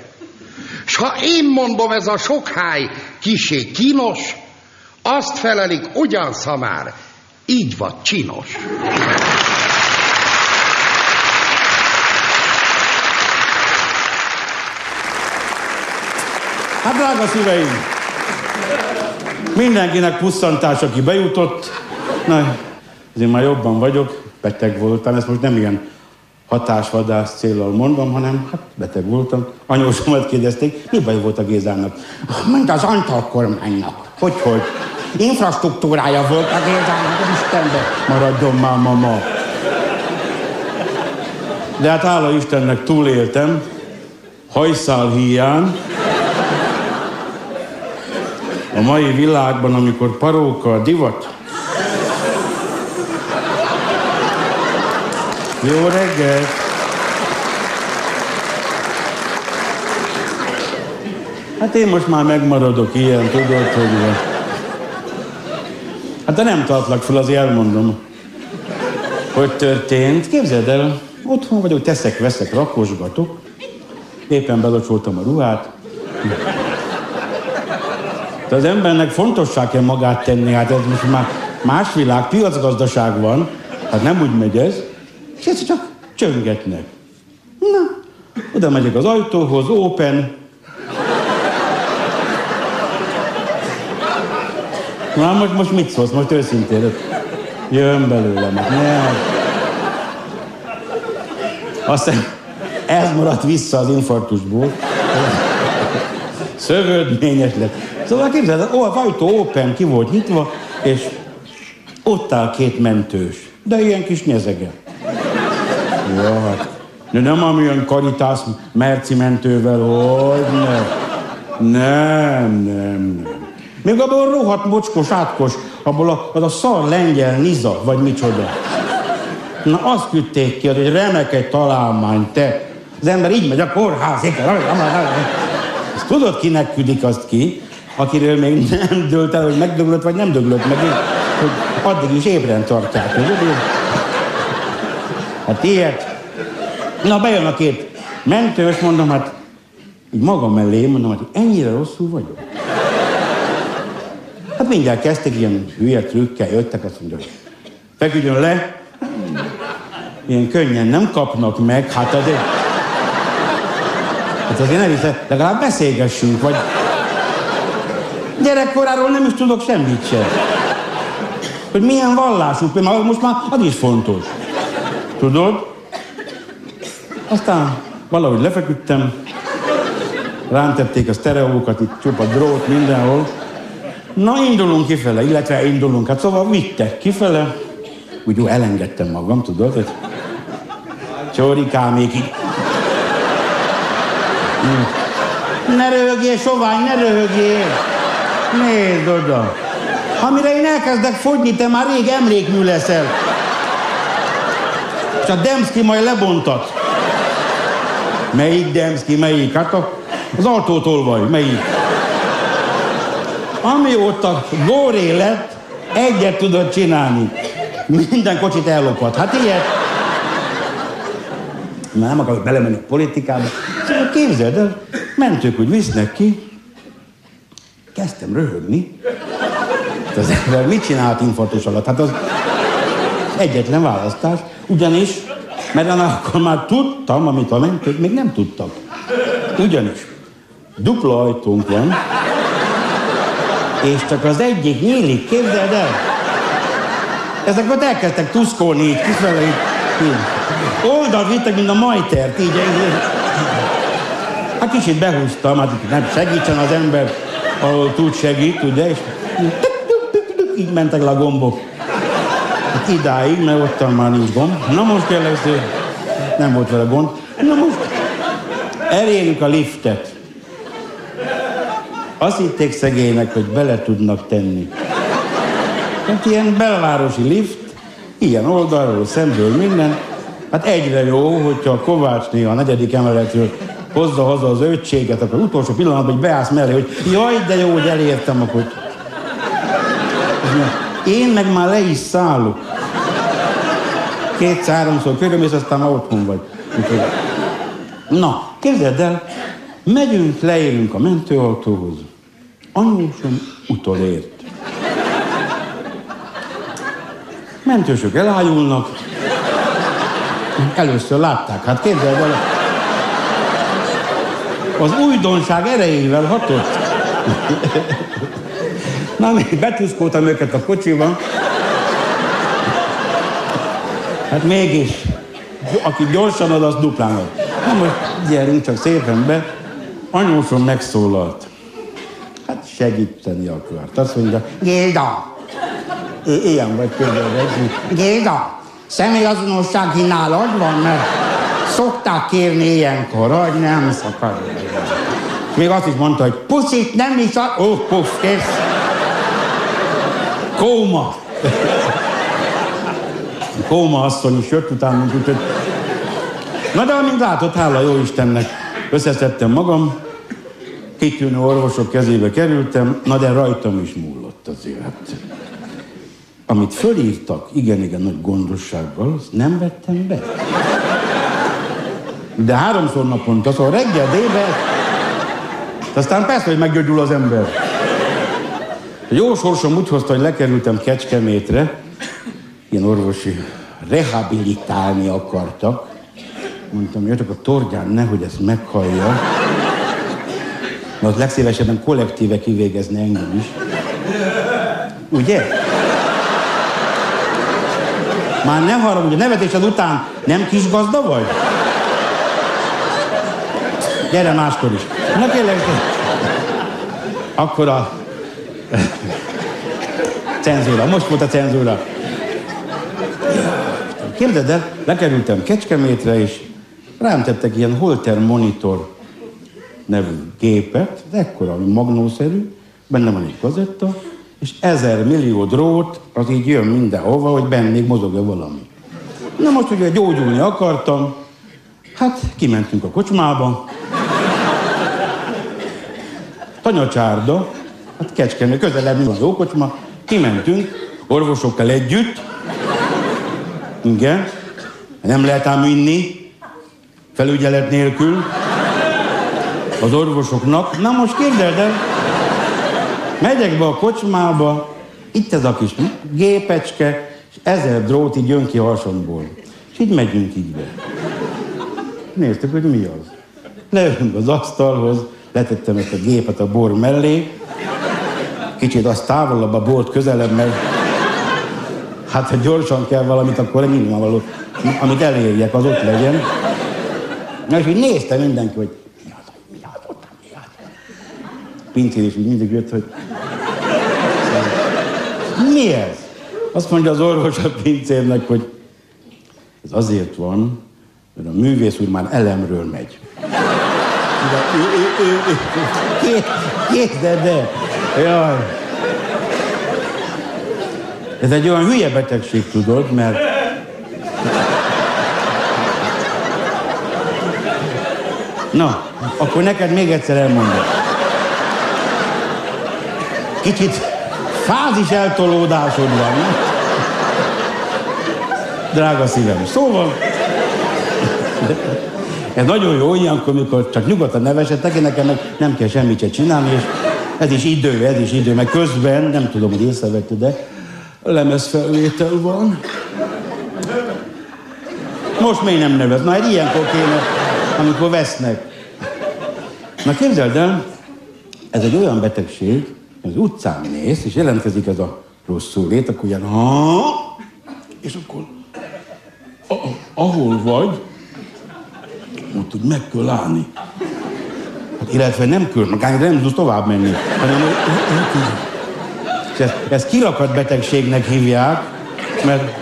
S ha én mondom, ez a sok háj kisé kínos, azt felelik ugyan szamár, így vagy csinos. Hát drága szíveim, mindenkinek pusszantás, aki bejutott. Na, azért már jobban vagyok, beteg voltam, ezt most nem ilyen hatásvadász célral mondom, hanem hát beteg voltam. Anyósomat kérdezték, mi baj volt a Gézának? Ment az Antal kormánynak. Hogy, hogy? Infrastruktúrája volt a Gézának, Istenbe. Maradjon már, mama. De hát hála Istennek túléltem, hajszál híján. Mai világban, amikor paróka a divat, Jó reggelt! Hát én most már megmaradok ilyen, tudod, hogy... Hát de nem tartlak fel, azért elmondom, hogy történt. Képzeld el, otthon vagyok, teszek, veszek, rakosgatok. Éppen belocsoltam a ruhát. De az embernek fontossá kell magát tenni, hát ez most már más világ, piacgazdaság van, hát nem úgy megy ez. És egyszer csak csöngetnek. Na, oda megyek az ajtóhoz, open. Na, most, most mit szólsz? Most őszintén. Jön belőlem. Hát ne. Aztán ez maradt vissza az infarktusból. Szövődményes lett. Szóval képzeld, az ajtó open, ki volt nyitva, és ott áll két mentős. De ilyen kis nyezege. Hát. De nem amilyen karitás merci mentővel, hogy ne. Nem, nem, nem. Még abból a rohadt mocskos, átkos, abból a, az a szar lengyel niza, vagy micsoda. Na azt küldték ki, hogy remek egy találmány, te. Az ember így megy a kórházig. Ezt tudod, kinek küldik azt ki? Akiről még nem dőlt el, hogy megdöglött, vagy nem döglött meg, hogy addig is ébren tartják. Hát ilyet. Na, bejön a két mentős, mondom, hát így magam mellé, mondom, hogy ennyire rosszul vagyok. Hát mindjárt kezdtek ilyen hülye trükkel, jöttek, azt mondja, feküdjön le, ilyen könnyen nem kapnak meg, hát azért... Hát azért ne vissza, legalább beszélgessünk, vagy... Gyerekkoráról nem is tudok semmit sem. Hogy milyen vallású, most már az is fontos. Tudod? Aztán valahogy lefeküdtem, rám tették a sztereókat, itt csupa drót mindenhol. Na, indulunk kifele, illetve indulunk. Hát szóval vittek kifele. Úgy jó, elengedtem magam, tudod, hogy még így. Ne röhögjél, sovány, ne röhögjél! Nézd oda! Amire én elkezdek fogyni, te már rég emlékmű leszel. És a Demszki majd lebontat. Melyik Demszki, melyik? Hát a, az autótolvaj, melyik? Amióta góré lett, egyet tudod csinálni. Minden kocsit ellopott. Hát ilyet. Nem akarok belemenni a politikába. Képzeld el, mentők úgy visznek ki, kezdtem röhögni. Hát az ember mit csinált infarktus alatt? Hát az egyetlen választás, ugyanis, mert akkor már tudtam, amit a mentők még nem tudtak. Ugyanis dupla ajtónk van, és csak az egyik nyílik, képzeld el. Ezek ott elkezdtek tuszkolni így, kifele így, vittek, mint a majtert, így, így. Hát kicsit behúztam, hát nem segítsen az ember, ahol tud segít, ugye, és így mentek le a gombok. Hát idáig, mert ottan már nincs gomb. Na most először nem volt vele gond. Na most elérjük a liftet. Azt hitték szegénynek, hogy bele tudnak tenni. Hát ilyen belvárosi lift, ilyen oldalról, szemből minden. Hát egyre jó, hogyha a Kovácsné a negyedik emeletről hozza haza az öccséget, akkor utolsó pillanatban, hogy beállsz mellé, hogy jaj, de jó, hogy elértem, akkor... Én meg már le is szállok. Kétszer-háromszor körülmész, aztán már otthon vagy. Na, képzeld el, megyünk, leérünk a mentőautóhoz. Anyósom utolért. Mentősök elájulnak. Először látták, hát képzeld el, az újdonság erejével hatott. Na, még betuszkoltam őket a kocsiban. Hát mégis, aki gyorsan ad, az duplán ad. Na most gyerünk csak szépen be. Anyósom megszólalt. Hát segíteni akart. Azt mondja, Gilda! Ilyen vagy például. Gilda, személyazonossági nálad van, mert szokták kérni ilyenkor, hogy nem szakad. Még azt is mondta, hogy puszit nem is a... Ó, oh, puff, kész. Kóma. Kóma asszony is jött utánunk, úgyhogy... Na de amint látott, hála jó Istennek, összeszedtem magam, kitűnő orvosok kezébe kerültem, na de rajtam is múlott az élet. Amit fölírtak, igen-igen nagy gondossággal, azt nem vettem be. De háromszor naponta, szóval reggel, délben, aztán persze, hogy meggyógyul az ember. Jó sorsom úgy hozta, hogy lekerültem Kecskemétre, ilyen orvosi rehabilitálni akartak. Mondtam, jöttek a torgyán, nehogy ezt meghallja. Mert legszívesebben kollektíve kivégezni engem is. Ugye? Már ne haragudj, a nevetésed után nem kis gazda vagy? Gyere máskor is. Na kérlek, akkor a cenzúra, most volt a cenzúra. Képzeld el, lekerültem Kecskemétre, és rám tettek ilyen Holter Monitor nevű gépet, de ekkora, magnószerű, benne van egy kazetta, és ezer millió drót, az így jön mindenhova, hogy benne még mozog valami. Na most ugye gyógyulni akartam, hát kimentünk a kocsmába, Tanyacsárda, Hát Kecskemény, közelebb az ókocsma. Kimentünk, orvosokkal együtt. Igen. Nem lehet ám inni, felügyelet nélkül. Az orvosoknak. Na most képzeld el, megyek be a kocsmába, itt ez a kis gépecske, és ezer drót így jön ki a hasomból. És így megyünk így be. Néztük, hogy mi az. Leülünk az asztalhoz, letettem ezt a gépet a bor mellé, kicsit az távolabb a bort közelebb, mert hát ha gyorsan kell valamit, akkor nyilvánvaló, amit elérjek, az ott legyen. Na és így nézte mindenki, hogy mi az, mi az, ott, mi az. Pincér is így mindig jött, hogy mi ez? Azt mondja az orvos a pincérnek, hogy ez azért van, mert a művész úr már elemről megy. De, ő, Képzeld el! Jaj. Ez egy olyan hülye betegség, tudod, mert... Na, akkor neked még egyszer elmondom. Kicsit fázis eltolódásod van. Drága szívem. Szóval, ez nagyon jó ilyenkor, amikor csak nyugodtan nevesetek, én nekem meg nem kell semmit se csinálni, és ez is idő, ez is idő, meg közben, nem tudom, hogy észrevetted, de lemezfelvétel van. Most még nem. Na, egy ilyenkor kéne, amikor vesznek. Na képzeld el, ez egy olyan betegség, az utcán mész, és jelentkezik ez a rosszul lét, akkor ilyen, ha, és akkor ahol vagy, ott úgy meg kell állni. Hát, illetve nem kell, meg nem tudsz tovább menni. Hanem, és ezt, ezt kirakat betegségnek hívják, mert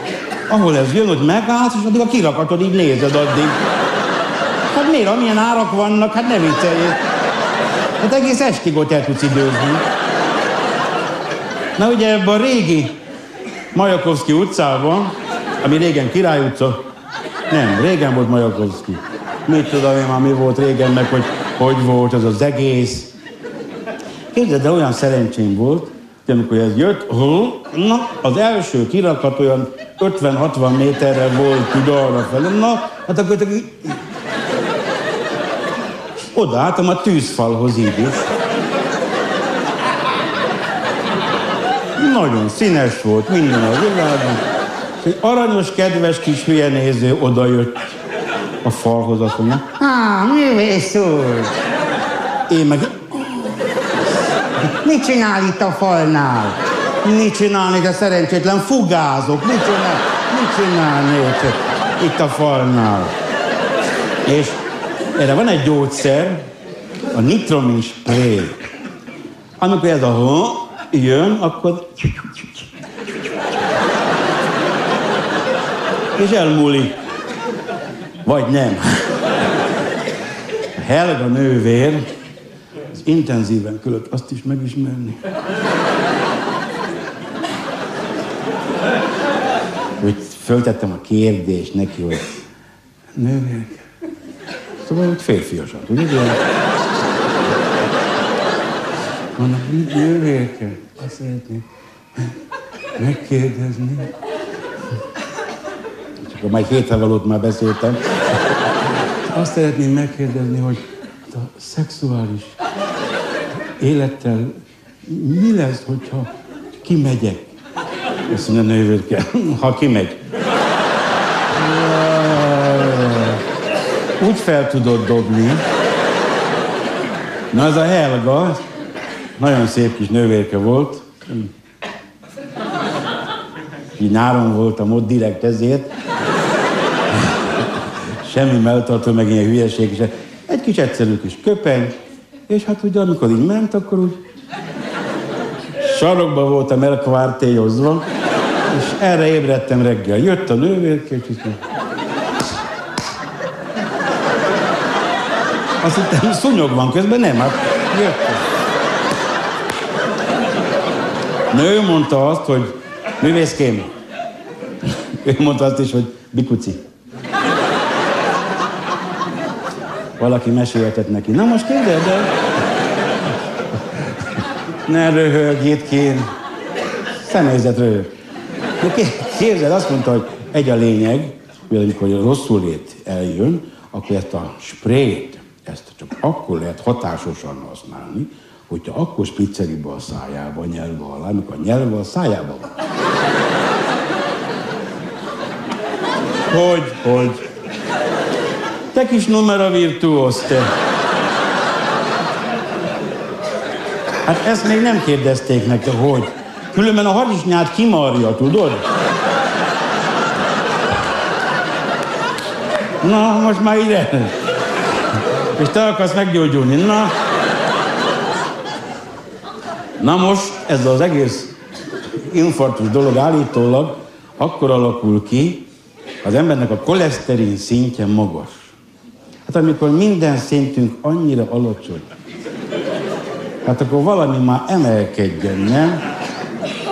ahol ez jön, hogy megállsz, és addig a kirakatod így nézed addig. Hát miért, amilyen árak vannak, hát ne vicceljél. Hát egész estig ott el tudsz időzni. Na ugye ebben a régi Majakovszki utcában, ami régen Király utca, nem, régen volt Majakovszki. Mit tudom én már mi volt régen, meg hogy hogy volt az az egész. Képzeld, de olyan szerencsém volt, hogy amikor ez jött, na, az első kirakat olyan 50-60 méterre volt tud arra na, hát akkor odaálltam a tűzfalhoz így is. Nagyon színes volt, minden a világon. Egy aranyos, kedves kis hülye néző odajött a falhoz, azt mondja, Há, művész úr! Én meg... Mit csinál itt a falnál? Mit csinálni, de szerencsétlen fugázok? Mit csinál? Mit csinálni itt, a falnál? És erre van egy gyógyszer, a nitromin spray. Amikor ez a jön, akkor... És elmúlik. Vagy nem. Helga nővér az intenzíven külött azt is megismerni. Hogy föltettem a kérdést neki, hogy nővér, szóval úgy férfiasan, ugye? Mondom, nővérke, azt szeretném megkérdezni. Akkor majd hétre valót már beszéltem. Azt szeretném megkérdezni, hogy a szexuális élettel mi lesz, hogyha kimegyek? Azt mondja, nővérke, ha kimegy. Úgy fel tudod dobni. Na ez a Helga, nagyon szép kis nővérke volt. Így nyáron voltam ott direkt ezért. Semmi melltartó, meg ilyen hülyeség. És egy kis egyszerű kis köpeny, és hát ugye amikor így ment, akkor úgy sarokba voltam elkvártélyozva, és erre ébredtem reggel. Jött a nővérke, és így Azt hittem, szúnyog van közben, nem, hát jött. Nő mondta azt, hogy művészkém. Ő mondta azt is, hogy bikuci. Valaki mesélhetett neki. Na most képzeld el. Ne röhög itt kén. Személyzet röhög. Képzeld, azt mondta, hogy egy a lényeg, hogy amikor a rosszul lét eljön, akkor ezt a sprayt, ezt csak akkor lehet hatásosan használni, hogyha akkor spicceli a szájába, a nyelve alá, amikor a nyelve a szájába van. Hogy, hogy? Te kis numera virtuóz, te. Hát ezt még nem kérdezték nektek, hogy. Különben a harisnyát kimarja, tudod? Na, most már ide. És te akarsz meggyógyulni. Na. Na most ez az egész infarktus dolog állítólag akkor alakul ki, az embernek a koleszterin szintje magas. Hát amikor minden szintünk annyira alacsony, hát akkor valami már emelkedjen, nem?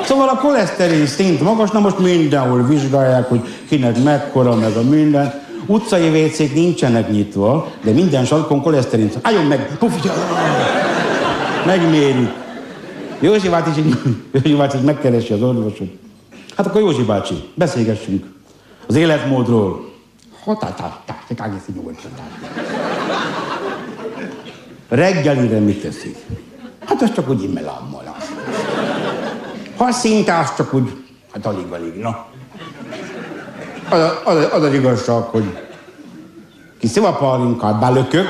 Szóval a koleszterin szint magas, na most mindenhol vizsgálják, hogy kinek mekkora, meg a minden. Utcai vécék nincsenek nyitva, de minden sarkon koleszterin. Álljon meg! Puf, megmérik. Józsi bácsi Józsi bácsi megkeresi az orvosot. Hát akkor Józsi bácsi, beszélgessünk az életmódról. Reggelire mit teszik? Hát az csak úgy immelámmal. Ha szinte az csak úgy, hát alig-alig, na. Az, az, az az igazság, hogy kis szivapalinkát belökök,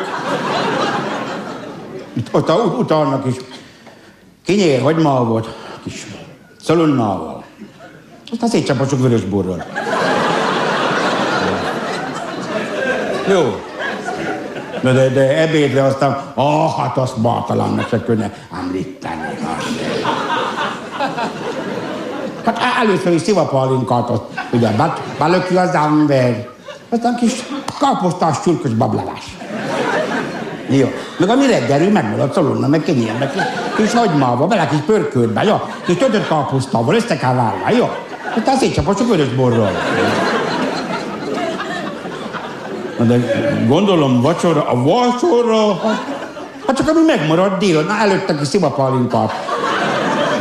itt, ott ut- utalnak is kinyér hagymával, kis szalonnával, aztán szétcsapasok vörösborral. Jó. De, de, de ebédre aztán, ah, hát azt bátalannak se könne említeni. Hát először is szivapalinkát, azt ugye bet, belöki az ember. Aztán kis kaposztás csurkos bablalás. Jó. Meg ami reggelű megmarad szalonna, meg kenyér, meg kis hagymával, bele kis pörköltbe, jó? Kis tötött kapusztával, össze kell válni, jó? Aztán szétcsapasok vörös borral. De gondolom vacsora, a vacsora, hát, csak ami megmarad dél, na előtte kis szivapalinkát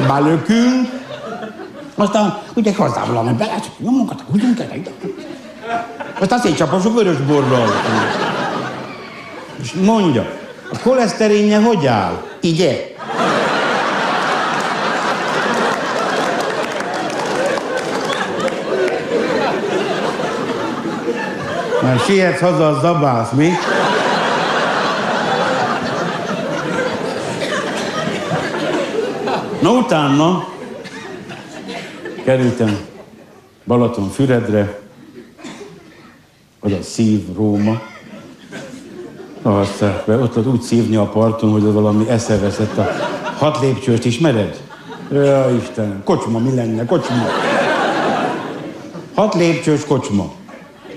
belökünk, aztán ugye hazávalami bele, csak nyomunkat, húgyunk el. Aztán szétcsapasok vörös borral. És mondja, a koleszterinje hogy áll? Igye? Már sietsz haza a zabász, mi? Na utána kerültem Balatonfüredre, oda szív Róma. Aztán be ott, ott úgy szívni a parton, hogy az valami eszeveszett a hat lépcsőt ismered? Ja, Istenem, kocsma mi lenne, kocsma. Hat lépcsős kocsma.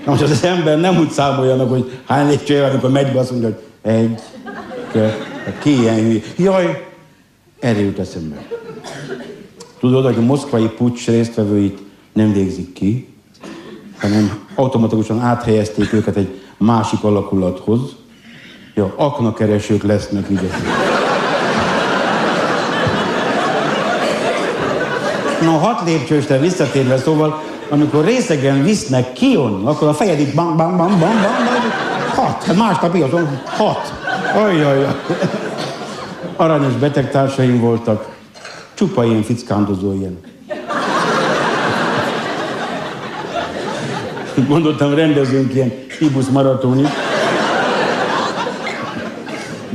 Na most az ember nem úgy számolja meg, hogy hány lépcső van, amikor megy be, azt mondja, hogy egy, kettő, ki ilyen hülye. Jaj, erre jut eszembe. Tudod, hogy a moszkvai pucs résztvevőit nem végzik ki, hanem automatikusan áthelyezték őket egy másik alakulathoz. Ja, aknakeresők lesznek, ugye. Na, hat lépcsősre visszatérve, szóval, amikor részegen visznek ki onnan, akkor a fejed itt bam, bam, bam, bam, bam, bam, hat, hát másnap igazon, hat. Ajjaj. Aranyos betegtársaim voltak, csupa ilyen fickándozó ilyen. Gondoltam, rendezünk ilyen Ibusz maratonit.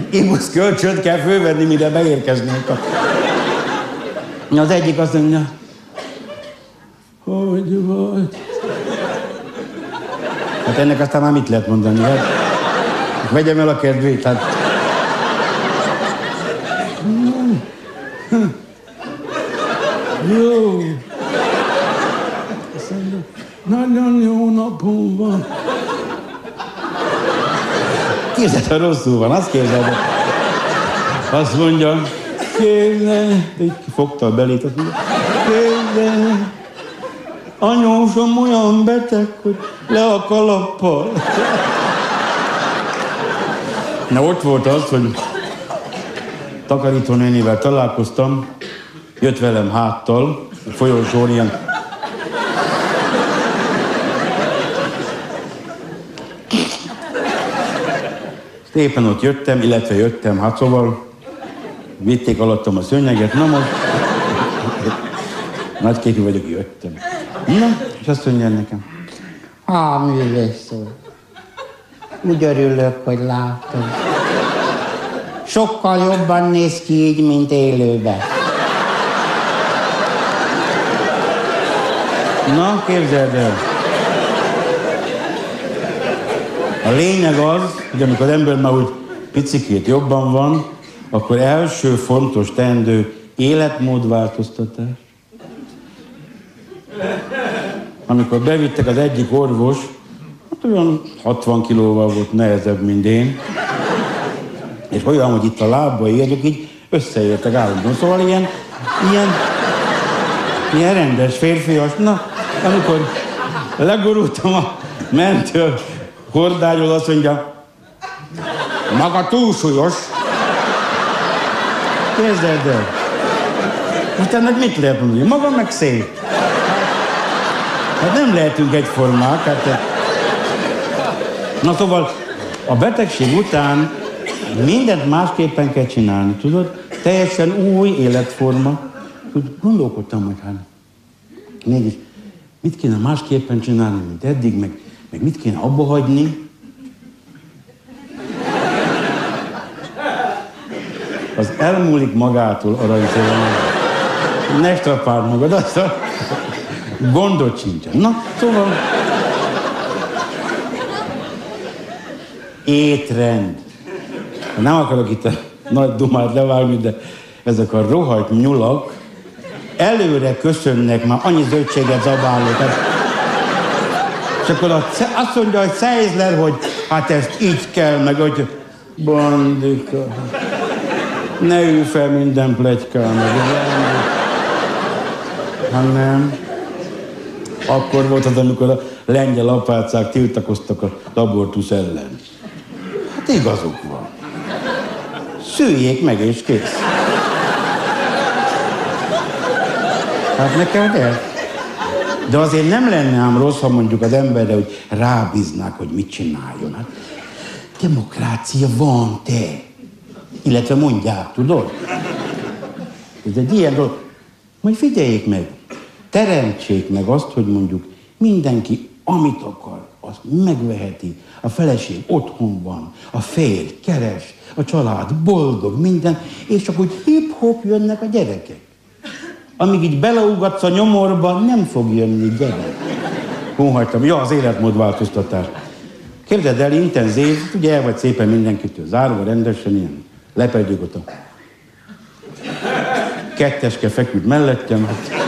Ibusz kölcsönt kell fölvenni, mire beérkeznénk. Az egyik azt mondja, hogy vagy? Hát ennek aztán már mit lehet mondani? Hát, vegyem el a kedvét, hát... Jó. Nagyon jó napom van. Képzeld, ha rosszul van, azt képzeld. el. Azt mondja, képzeld, így fogta a belét, azt mondja, képzeld, anyósom olyan beteg, hogy le a kalappal. Na ott volt az, hogy takarítónénivel találkoztam, jött velem háttal, a folyosón ilyen Éppen ott jöttem, illetve jöttem, hát szóval vitték alattam a szőnyeget, na most nagyképű vagyok, jöttem. Na, és azt mondja nekem, Á, művész úr. Úgy örülök, hogy látom. Sokkal jobban néz ki így, mint élőben. Na, képzeld el. A lényeg az, hogy amikor az ember már úgy picikét jobban van, akkor első fontos teendő életmódváltoztatás. Amikor bevittek az egyik orvos, hát olyan 60 kilóval volt nehezebb, mint én, és olyan, hogy itt a lábai, azok így összeértek állandóan. Szóval ilyen, ilyen, ilyen rendes férfias. Na, amikor legorultam a mentő hordágyról, azt mondja, maga túlsúlyos. Képzeld el. Most ennek mit lehet mondani? Maga meg szép. Hát nem lehetünk egyformák. Hát, na szóval a betegség után mindent másképpen kell csinálni, tudod? Teljesen új életforma. Úgy gondolkodtam, hogy hát mégis mit kéne másképpen csinálni, mint eddig, meg, meg mit kéne abba hagyni. Az elmúlik magától aranyszélen. Ne strapáld magad, azt a gondot sincsen. Na, szóval... Étrend. Nem akarok itt a nagy dumát levágni, de ezek a rohadt nyulak előre köszönnek, már annyi zöldséget zabálok. Hát, és akkor azt mondja, hogy Szeizler, hogy hát ezt így kell, meg hogy bandika. Ne ülj fel minden plegykán, meg Hát nem. Akkor volt az, amikor a lengyel apácák tiltakoztak a abortusz ellen. Hát igazuk van. Szüljék meg és kész. Hát nekem kell. De azért nem lenne ám rossz, ha mondjuk az emberre, hogy rábíznák, hogy mit csináljon. Hát demokrácia van, te. Illetve mondják, tudod? Ez egy ilyen dolog. Majd figyeljék meg, teremtsék meg azt, hogy mondjuk mindenki, amit akar, azt megveheti. A feleség otthon van, a férj keres, a család boldog, minden, és csak úgy hip-hop jönnek a gyerekek. Amíg így beleugatsz a nyomorba, nem fog jönni gyerek. Hóhagytam. Ja, az életmódváltoztatás. Képzeld el, intenzív, ugye el vagy szépen mindenkitől zárva, rendesen, ilyen lepedjük ott a ketteske feküdt mellettem, hát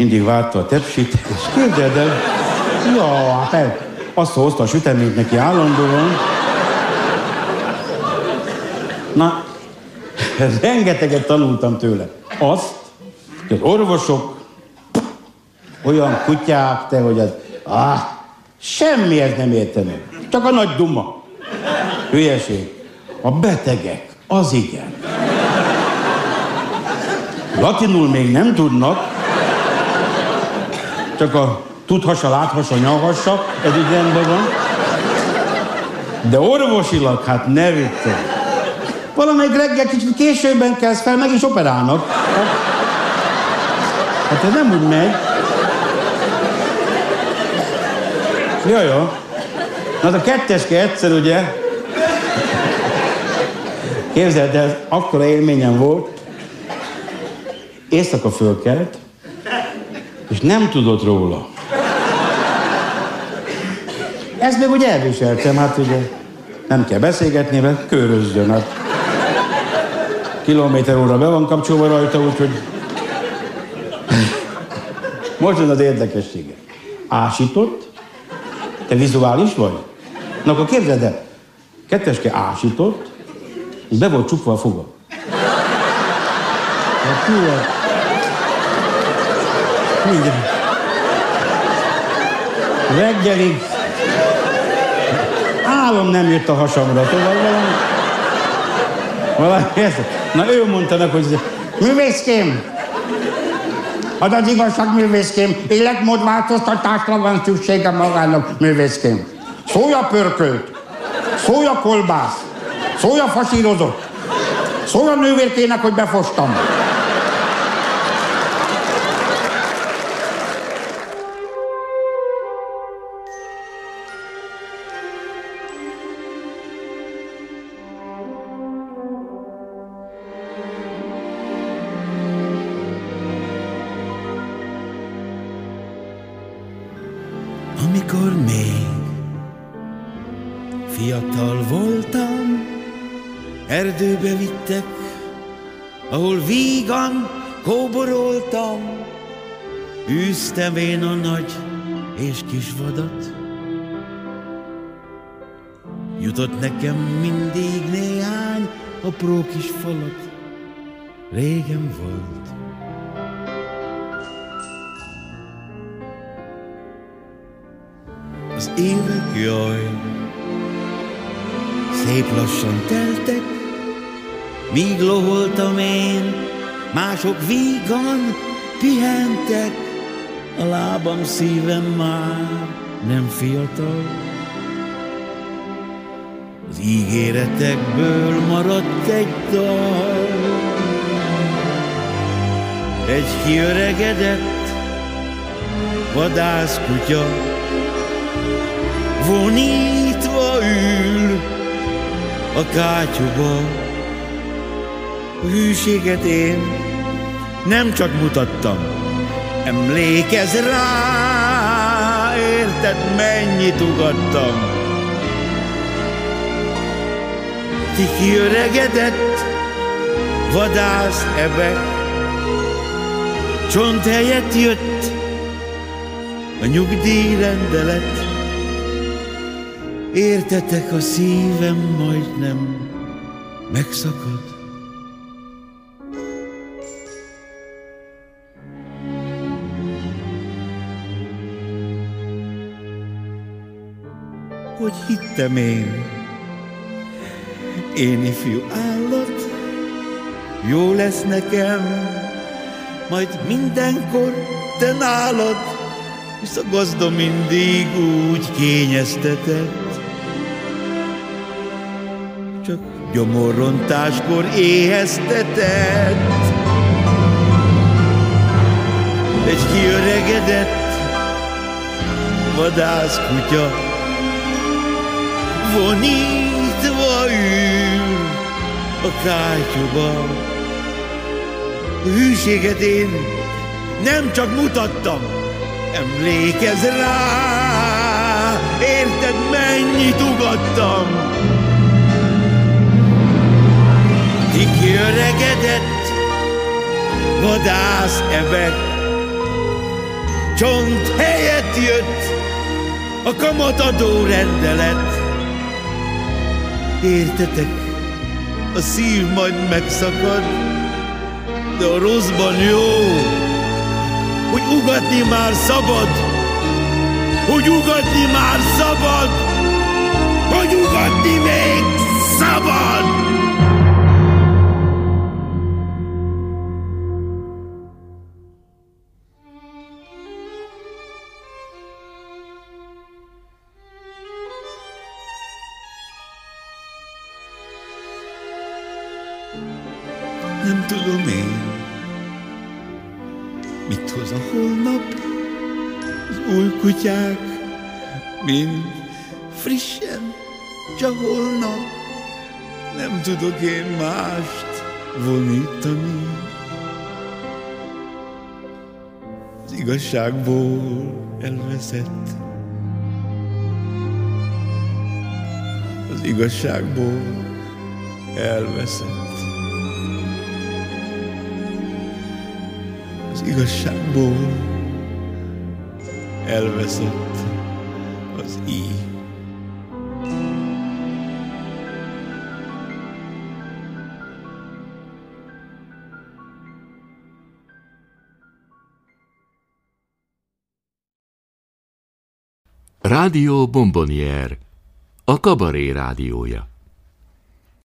mindig várta a tepsit, és képzeld el, ja, hát azt hozta a süteményt neki állandóan. Na, rengeteget tanultam tőle. Azt, hogy az orvosok olyan kutyák, te, hogy az, ah, semmihez nem értenek. Csak a nagy duma. Hülyeség. A betegek, az igen. Latinul még nem tudnak, csak a tudhassa, láthassa, nyalhassa, ez így rendben van. De orvosilag, hát ne viccelj. Valamelyik reggel kicsit későbben kezd fel, meg is operálnak. Hát, hát ez nem úgy megy. Ja, ja. Na, a ketteske egyszer ugye, képzeld el, akkora élményem volt, éjszaka fölkelt, és nem tudott róla. Ezt még úgy elviseltem, hát ugye nem kell beszélgetni, mert körözzön. Hát kilométer óra be van kapcsolva rajta, úgyhogy... Most az az érdekessége. Ásított, te vizuális vagy? Na akkor képzeld el, ketteske ásított, és be volt csukva a foga. Hát Minden. Reggelig álom nem jött a hasamra, tudod valami? Valami ez. Na ő mondta meg, hogy Művészkém! Az az igazság, művészkém. Életmódváltoztatásra van szüksége magának, művészkém. Szója pörkölt, szója kolbász, szója fasírozott, szója nővérkének, hogy befostam. Nekem mindig néhány apró kis falat, régen volt. Az évek, jaj, szép lassan teltek, míg loholtam én, mások vígan pihentek, a lábam, szívem már nem fiatal. Az ígéretekből maradt egy dal, egy kiöregedett vadászkutya, vonítva ül a kátyúba. A hűséget én nem csak mutattam, emlékezz rá, érted, mennyit ugattam. Ti kiöregedett vadász ebek, csont helyett jött a nyugdíjrendelet. Értetek, a szívem majdnem megszakad. Hogy hittem én, én ifjú állat, jó lesz nekem, majd mindenkor te nálad, hisz a gazda mindig úgy kényeztetett. Csak gyomorrontáskor éheztetett. Egy kiöregedett vadászkutya ül a. A hűséget én nem csak mutattam, emlékezz rá, érted mennyit ugattam. Ti kiöregedett vadász ebek, csont helyett jött a kamatadó rendelet. Értetek, a szív majd megszakad, de a rosszban jó, hogy ugatni már szabad, hogy ugatni már szabad, hogy ugatni még szabad. Az új kutyák, mind frissen, csak holnap. Nem tudok én mást vonítani. Az igazságból elveszett. Az igazságból elveszett. Az igazságból elveszett az íj. Rádió Bombonier, a kabaré rádiója.